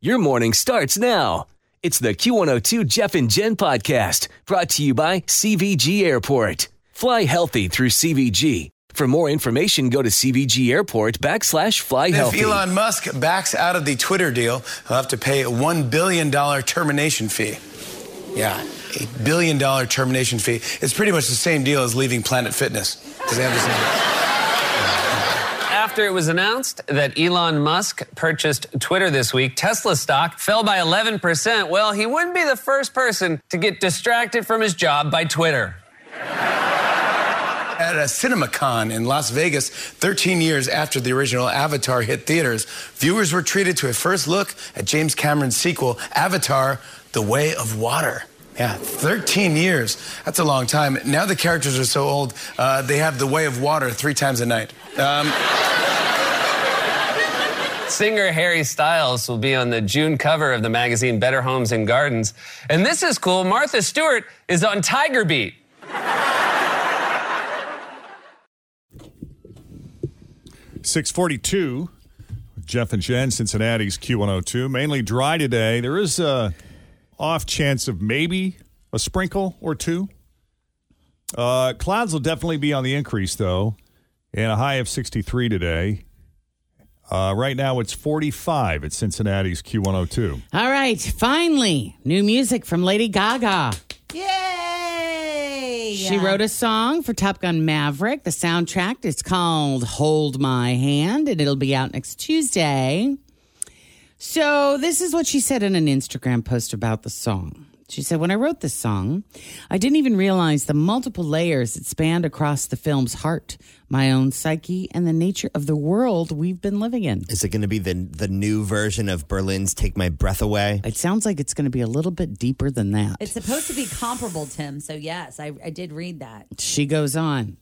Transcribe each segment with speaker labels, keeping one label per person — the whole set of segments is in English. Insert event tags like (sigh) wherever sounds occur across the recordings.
Speaker 1: Your morning starts now. It's the Q102 Jeff and Jen podcast brought to you by CVG Airport. Fly healthy through CVG. For more information, go to CVG Airport backslash fly healthy. If.
Speaker 2: Elon Musk backs out of the Twitter deal, he'll have to pay a $1 billion termination fee. Yeah, a billion dollar termination fee. It's pretty much the same deal as leaving Planet Fitness. Because they have the same.
Speaker 3: After it was announced that Elon Musk purchased Twitter this week, Tesla stock fell by 11%. Well, he wouldn't be the first person to get distracted from his job by Twitter.
Speaker 2: At a CinemaCon in Las Vegas, 13 years after the original Avatar hit theaters, viewers were treated to a first look at James Cameron's sequel, Avatar The Way of Water. Yeah, 13 years. That's a long time. Now the characters are so old, uh, they have The Way of Water three times a night. Um,
Speaker 3: Singer Harry Styles will be on the June cover of the magazine Better Homes and Gardens. And this is cool Martha Stewart is on Tiger Beat.
Speaker 4: Six forty-two. Jeff and Jen, Cincinnati's Q102. Mainly dry today. There is a off chance of maybe a sprinkle or two. Uh, clouds will definitely be on the increase though, and a high of sixty-three today. Uh, right now it's forty-five at Cincinnati's Q102.
Speaker 5: All right, finally, new music from Lady Gaga.
Speaker 6: Yay!
Speaker 5: She wrote a song for Top Gun Maverick. The soundtrack is called Hold My Hand, and it'll be out next Tuesday. So, this is what she said in an Instagram post about the song. She said, When I wrote this song, I didn't even realize the multiple layers that spanned across the film's heart, my own psyche, and the nature of the world we've been living in.
Speaker 7: Is it going to be the the new version of Berlin's "Take My Breath Away"?
Speaker 5: It sounds like it's going to be a little bit deeper than that.
Speaker 6: It's supposed to be comparable, Tim. So yes, I, I did read that.
Speaker 5: She goes on.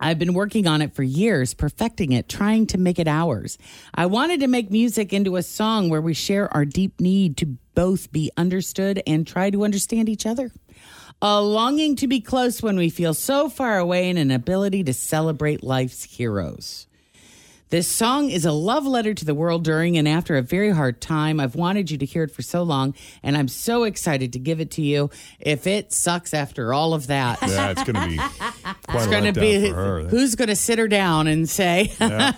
Speaker 5: I've been working on it for years, perfecting it, trying to make it ours. I wanted to make music into a song where we share our deep need to both be understood and try to understand each other. A longing to be close when we feel so far away and an ability to celebrate life's heroes. This song is a love letter to the world during and after a very hard time. I've wanted you to hear it for so long, and I'm so excited to give it to you. If it sucks after all of that,
Speaker 4: Yeah, it's going to be (laughs) quite
Speaker 5: it's
Speaker 4: a
Speaker 5: going to
Speaker 4: letdown
Speaker 5: be
Speaker 4: for her.
Speaker 5: who's going to sit her down and say (laughs)
Speaker 4: No,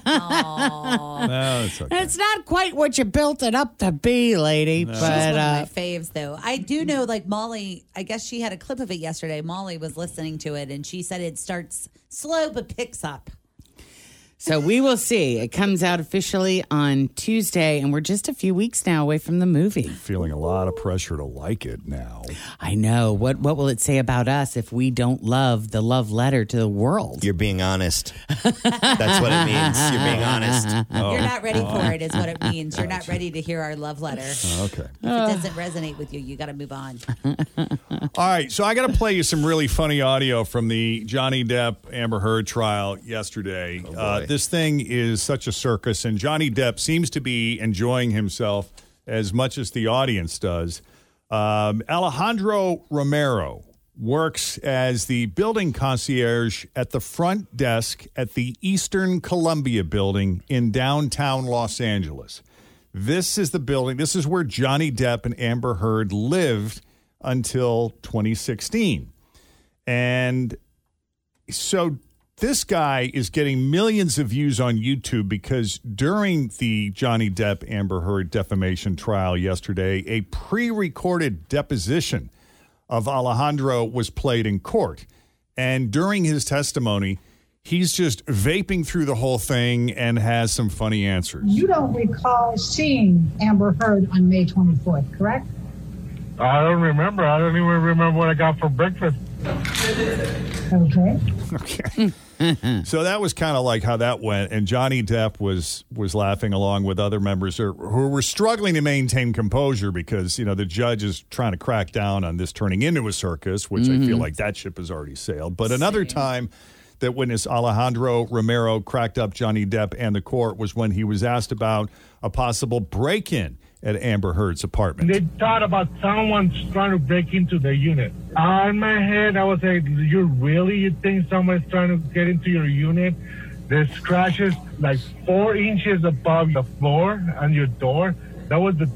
Speaker 4: it's okay.
Speaker 5: it's not quite what you built it up to be, lady.
Speaker 6: She's
Speaker 5: But
Speaker 6: one
Speaker 5: uh,
Speaker 6: of my faves, though. I do know, like Molly. I guess she had a clip of it yesterday. Molly was listening to it, and she said it starts slow but picks up.
Speaker 5: So we will see. It comes out officially on Tuesday, and we're just a few weeks now away from the movie.
Speaker 4: Feeling a lot of pressure to like it now.
Speaker 5: I know. What what will it say about us if we don't love the love letter to the world?
Speaker 7: You're being honest. That's what it means. You're being honest.
Speaker 6: You're not ready for it, is what it (laughs) means. You're not ready to hear our love letter.
Speaker 4: Okay.
Speaker 6: If it doesn't resonate with you, you got to move on. (laughs)
Speaker 4: All right, so I got to play you some really funny audio from the Johnny Depp Amber Heard trial yesterday. uh, this thing is such a circus, and Johnny Depp seems to be enjoying himself as much as the audience does. Um, Alejandro Romero works as the building concierge at the front desk at the Eastern Columbia building in downtown Los Angeles. This is the building, this is where Johnny Depp and Amber Heard lived until 2016. And so this guy is getting millions of views on YouTube because during the Johnny Depp Amber Heard defamation trial yesterday, a pre recorded deposition of Alejandro was played in court. And during his testimony, he's just vaping through the whole thing and has some funny answers.
Speaker 8: You don't recall seeing Amber Heard on May 24th, correct?
Speaker 9: I don't remember. I don't even remember what I got for breakfast.
Speaker 8: Okay. (laughs)
Speaker 4: Okay. (laughs) so that was kind of like how that went, and Johnny Depp was was laughing along with other members who who were struggling to maintain composure because you know the judge is trying to crack down on this turning into a circus, which I feel mm-hmm. like that ship has already sailed. But another time that witness Alejandro Romero cracked up Johnny Depp and the court was when he was asked about a possible break in at Amber Heard's apartment.
Speaker 9: They thought about someone trying to break into the unit. Uh, in my head, I was like, "You really you think someone's trying to get into your unit?" There's scratches like four inches above the floor and your door. That was the.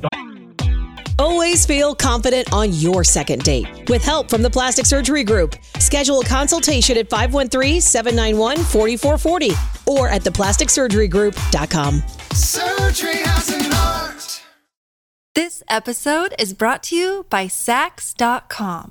Speaker 10: Always feel confident on your second date. With help from the Plastic Surgery Group, schedule a consultation at 513-791-4440 or at theplasticsurgerygroup.com.
Speaker 11: Surgery has an art.
Speaker 12: This episode is brought to you by Saks.com.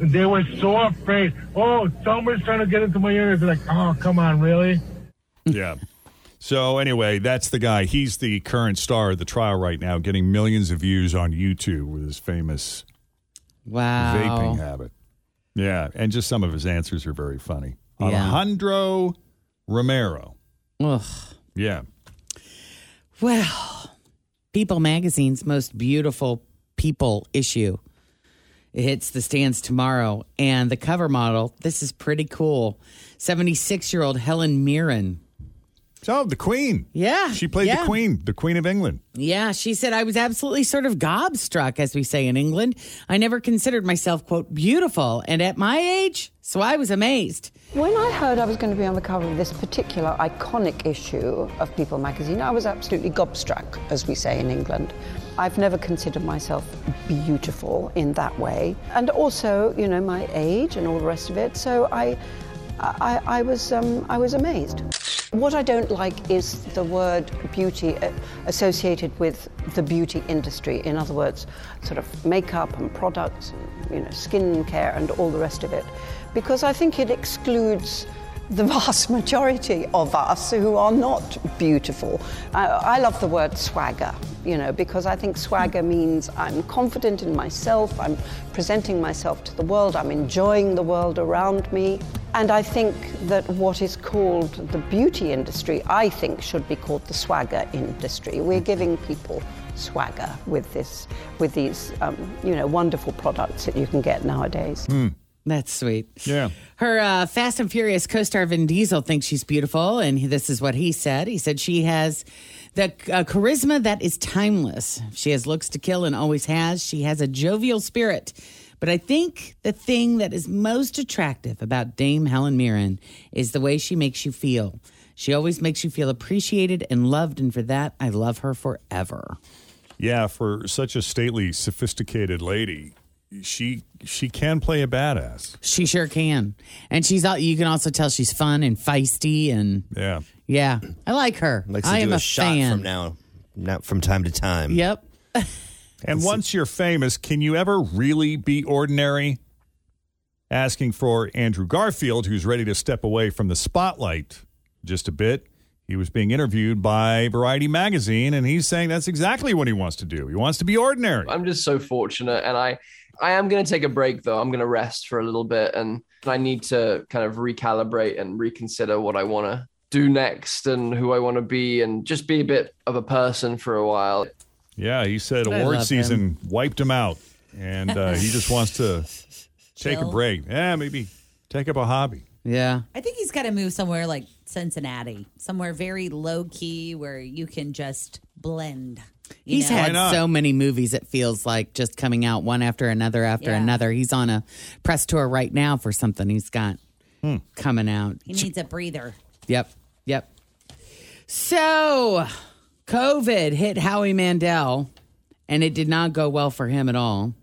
Speaker 9: And they were so afraid. Oh, someone's trying to get into my unit. They're like, oh, come on, really?
Speaker 4: Yeah. So anyway, that's the guy. He's the current star of the trial right now, getting millions of views on YouTube with his famous
Speaker 5: Wow.
Speaker 4: vaping habit. Yeah, and just some of his answers are very funny.
Speaker 5: Yeah.
Speaker 4: Alejandro Romero.
Speaker 5: Ugh.
Speaker 4: Yeah.
Speaker 5: Well, People Magazine's most beautiful people issue. It hits the stands tomorrow. And the cover model, this is pretty cool. 76 year old Helen Mirren.
Speaker 4: So the Queen.
Speaker 5: Yeah.
Speaker 4: She played
Speaker 5: yeah.
Speaker 4: the Queen, the Queen of England.
Speaker 5: Yeah, she said, I was absolutely sort of gobstruck, as we say in England. I never considered myself, quote, beautiful. And at my age, so I was amazed.
Speaker 13: When I heard I was going to be on the cover of this particular iconic issue of People magazine, I was absolutely gobstruck, as we say in England. I've never considered myself beautiful in that way. And also, you know, my age and all the rest of it. So I, I, I was, um, I was amazed. What I don't like is the word beauty uh, associated with the beauty industry. In other words, sort of makeup and products, and, you know, skin care and all the rest of it, because I think it excludes the vast (laughs) majority of us who are not beautiful. I, I love the word swagger, you know, because I think swagger means I'm confident in myself, I'm presenting myself to the world, I'm enjoying the world around me. And I think that what is called the beauty industry, I think, should be called the swagger industry. We're giving people swagger with this, with these, um, you know, wonderful products that you can get nowadays.
Speaker 5: That's sweet.
Speaker 4: Yeah.
Speaker 5: Her uh, Fast and Furious co star Vin Diesel thinks she's beautiful, and he- this is what he said. He said she has the uh, charisma that is timeless. She has looks to kill and always has. She has a jovial spirit. But I think the thing that is most attractive about Dame Helen Mirren is the way she makes you feel. She always makes you feel appreciated and loved, and for that, I love her forever.
Speaker 4: Yeah, for such a stately, sophisticated lady, she she can play a badass.
Speaker 5: She sure can. And she's al- you can also tell she's fun and feisty and
Speaker 4: Yeah.
Speaker 5: yeah. I like her.
Speaker 7: Likes to
Speaker 5: I
Speaker 7: do
Speaker 5: am
Speaker 7: a,
Speaker 5: a,
Speaker 7: shot
Speaker 5: fan.
Speaker 7: from now, not from time to time.
Speaker 5: Yep.
Speaker 4: And (laughs) once you're famous, can you ever really be ordinary? Asking for Andrew Garfield, who's ready to step away from the spotlight just a bit. He was being interviewed by Variety magazine, and he's saying that's exactly what he wants to do. He wants to be ordinary.
Speaker 14: I'm just so fortunate, and I, I am going to take a break though. I'm going to rest for a little bit, and I need to kind of recalibrate and reconsider what I want to do next and who I want to be, and just be a bit of a person for a while.
Speaker 4: Yeah, he said
Speaker 5: I
Speaker 4: award
Speaker 5: love
Speaker 4: season wiped him out, and uh, he just wants to (laughs) take a break. Yeah, maybe take up a hobby.
Speaker 5: Yeah.
Speaker 6: I think he's got to move somewhere like Cincinnati, somewhere very low key where you can just blend. you
Speaker 5: He's
Speaker 6: know?
Speaker 5: had so many movies, it feels like just coming out one after another after
Speaker 6: Yeah.
Speaker 5: another. He's on a press tour right now for something he's got hmm. coming out.
Speaker 6: He needs a breather.
Speaker 5: Yep. Yep. So, COVID hit Howie Mandel, and it did not go well for him at all.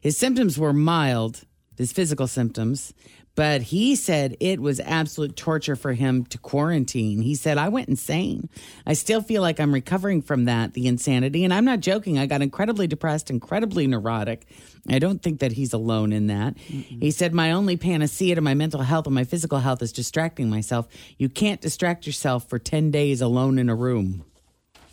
Speaker 5: His symptoms were mild, his physical symptoms, but he said it was absolute torture for him to quarantine. He said, I went insane. I still feel like I'm recovering from that, the insanity. And I'm not joking. I got incredibly depressed, incredibly neurotic. I don't think that he's alone in that. He said, My only panacea to my mental health and my physical health is distracting myself. You can't distract yourself for 10 days alone in a room.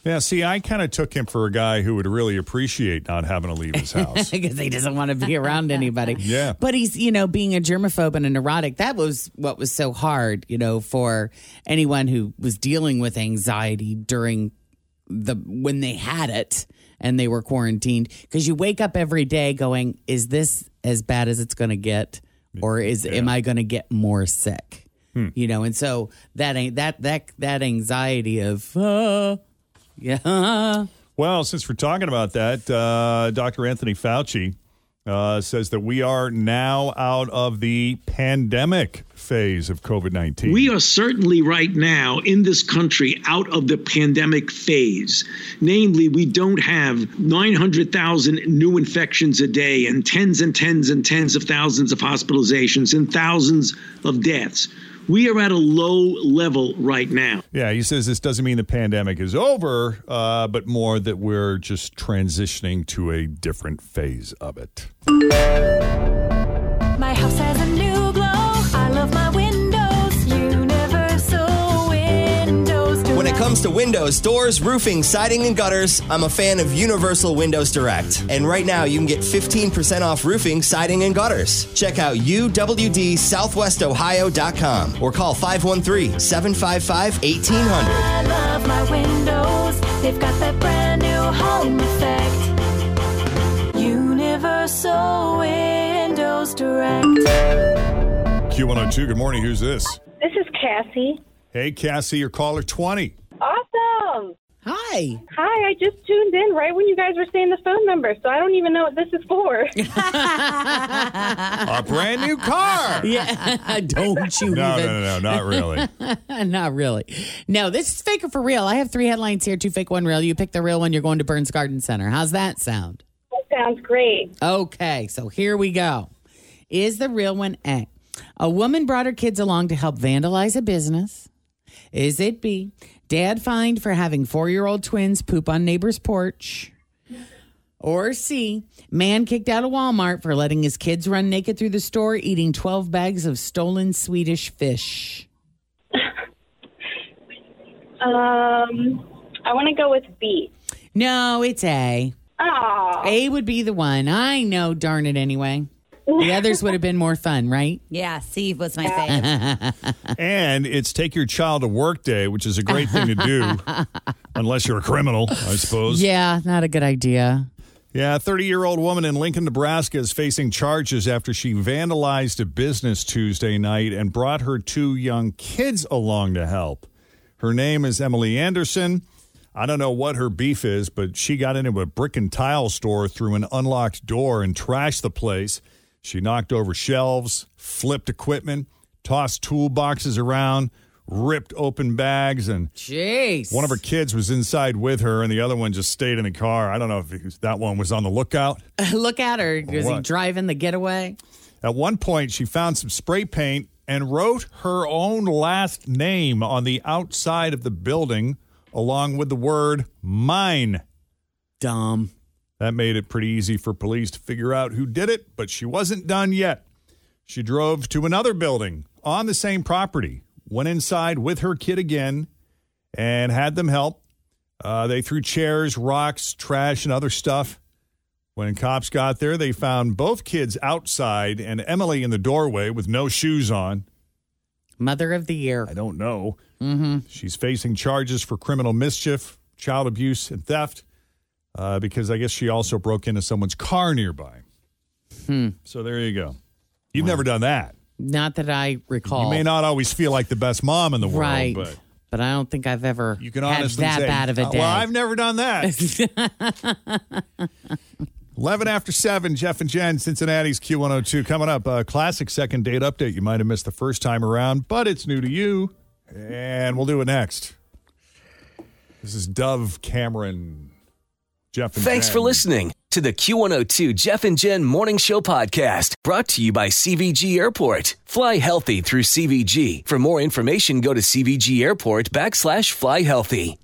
Speaker 4: Yeah, see, I kind of took him for a guy who would really appreciate not having to leave his house. (laughs)
Speaker 5: because he doesn't want to be around (laughs) anybody.
Speaker 4: Yeah.
Speaker 5: But he's, you know, being a germaphobe and a neurotic, that was what was so hard, you know, for anyone who was dealing with anxiety during the when they had it and they were quarantined. Because you wake up every day going, is this as bad as it's going to get? Or is am I going to get more sick? You know, and so that ain't that that that anxiety of uh, yeah.
Speaker 4: Well, since we're talking about that, uh, Dr. Anthony Fauci uh, says that we are now out of the pandemic phase of COVID 19.
Speaker 15: We are certainly right now in this country out of the pandemic phase. Namely, we don't have 900,000 new infections a day and tens and tens and tens of thousands of hospitalizations and thousands of deaths. We are at a low level right now.
Speaker 4: Yeah, he says this doesn't mean the pandemic is over, uh, but more that we're just transitioning to a different phase of it.
Speaker 7: Comes to windows, doors, roofing, siding, and gutters, I'm a fan of Universal Windows Direct. And right now, you can get 15% off roofing, siding, and gutters. Check out uwdsouthwestohio.com or call 513 755 1800.
Speaker 16: I love my windows. They've got that brand new home effect. Universal Windows Direct.
Speaker 4: Q102, good morning. Who's this?
Speaker 17: This is Cassie.
Speaker 4: Hey, Cassie, your caller 20.
Speaker 17: Awesome.
Speaker 5: Hi.
Speaker 17: Hi, I just tuned in right when you guys were saying the phone number, so I don't even know what this is for. (laughs)
Speaker 4: A brand new car.
Speaker 5: Yeah, (laughs) don't you
Speaker 4: No,
Speaker 5: even.
Speaker 4: no, no, no, not really. (laughs)
Speaker 5: Not really. No, this is fake or for real. I have three headlines here two fake, one real. You pick the real one, you're going to Burns Garden Center. How's that sound?
Speaker 17: that sounds great.
Speaker 5: Okay, so here we go. Is the real one A? A woman brought her kids along to help vandalize a business. Is it B? Dad fined for having four year old twins poop on neighbor's porch. Or C? Man kicked out of Walmart for letting his kids run naked through the store eating 12 bags of stolen Swedish fish.
Speaker 17: Um, I want to go with B.
Speaker 5: No, it's A. A would be the one. I know, darn it, anyway. The others would have been more fun, right?
Speaker 6: Yeah, Steve was my favorite. (laughs)
Speaker 4: And it's take your child to work day, which is a great thing to do, (laughs) unless you're a criminal, I suppose.
Speaker 5: Yeah, not a good idea.
Speaker 4: Yeah, a 30 year old woman in Lincoln, Nebraska is facing charges after she vandalized a business Tuesday night and brought her two young kids along to help. Her name is Emily Anderson. I don't know what her beef is, but she got into a brick and tile store through an unlocked door and trashed the place. She knocked over shelves, flipped equipment, tossed toolboxes around, ripped open bags, and
Speaker 5: Jeez.
Speaker 4: one of her kids was inside with her, and the other one just stayed in the car. I don't know if was- that one was on the lookout. (laughs)
Speaker 5: Look at her. Is he driving the getaway?
Speaker 4: At one point, she found some spray paint and wrote her own last name on the outside of the building, along with the word mine.
Speaker 5: Dumb.
Speaker 4: That made it pretty easy for police to figure out who did it, but she wasn't done yet. She drove to another building on the same property, went inside with her kid again, and had them help. Uh, they threw chairs, rocks, trash, and other stuff. When cops got there, they found both kids outside and Emily in the doorway with no shoes on.
Speaker 5: Mother of the year.
Speaker 4: I don't know.
Speaker 5: Mm-hmm.
Speaker 4: She's facing charges for criminal mischief, child abuse, and theft uh, because I guess she also broke into someone's car nearby.
Speaker 5: Hmm.
Speaker 4: So there you go. You've never done that.
Speaker 5: Not that I recall.
Speaker 4: You may not always feel like the best mom in the world,
Speaker 5: right.
Speaker 4: but
Speaker 5: But I don't think I've ever
Speaker 4: you can
Speaker 5: had
Speaker 4: honestly
Speaker 5: that
Speaker 4: say,
Speaker 5: bad of a
Speaker 4: "Uh,
Speaker 5: day.
Speaker 4: Well, I've never done that. (laughs) 11 after 7, Jeff and Jen, Cincinnati's Q102. Coming up, a classic second date update you might have missed the first time around, but it's new to you. And we'll do it next. This is Dove Cameron. Jeff and
Speaker 1: Thanks
Speaker 4: Jen.
Speaker 1: for listening to the Q102 Jeff and Jen Morning Show podcast brought to you by CVG Airport. Fly healthy through CVG. For more information, go to CVG Airport backslash fly healthy.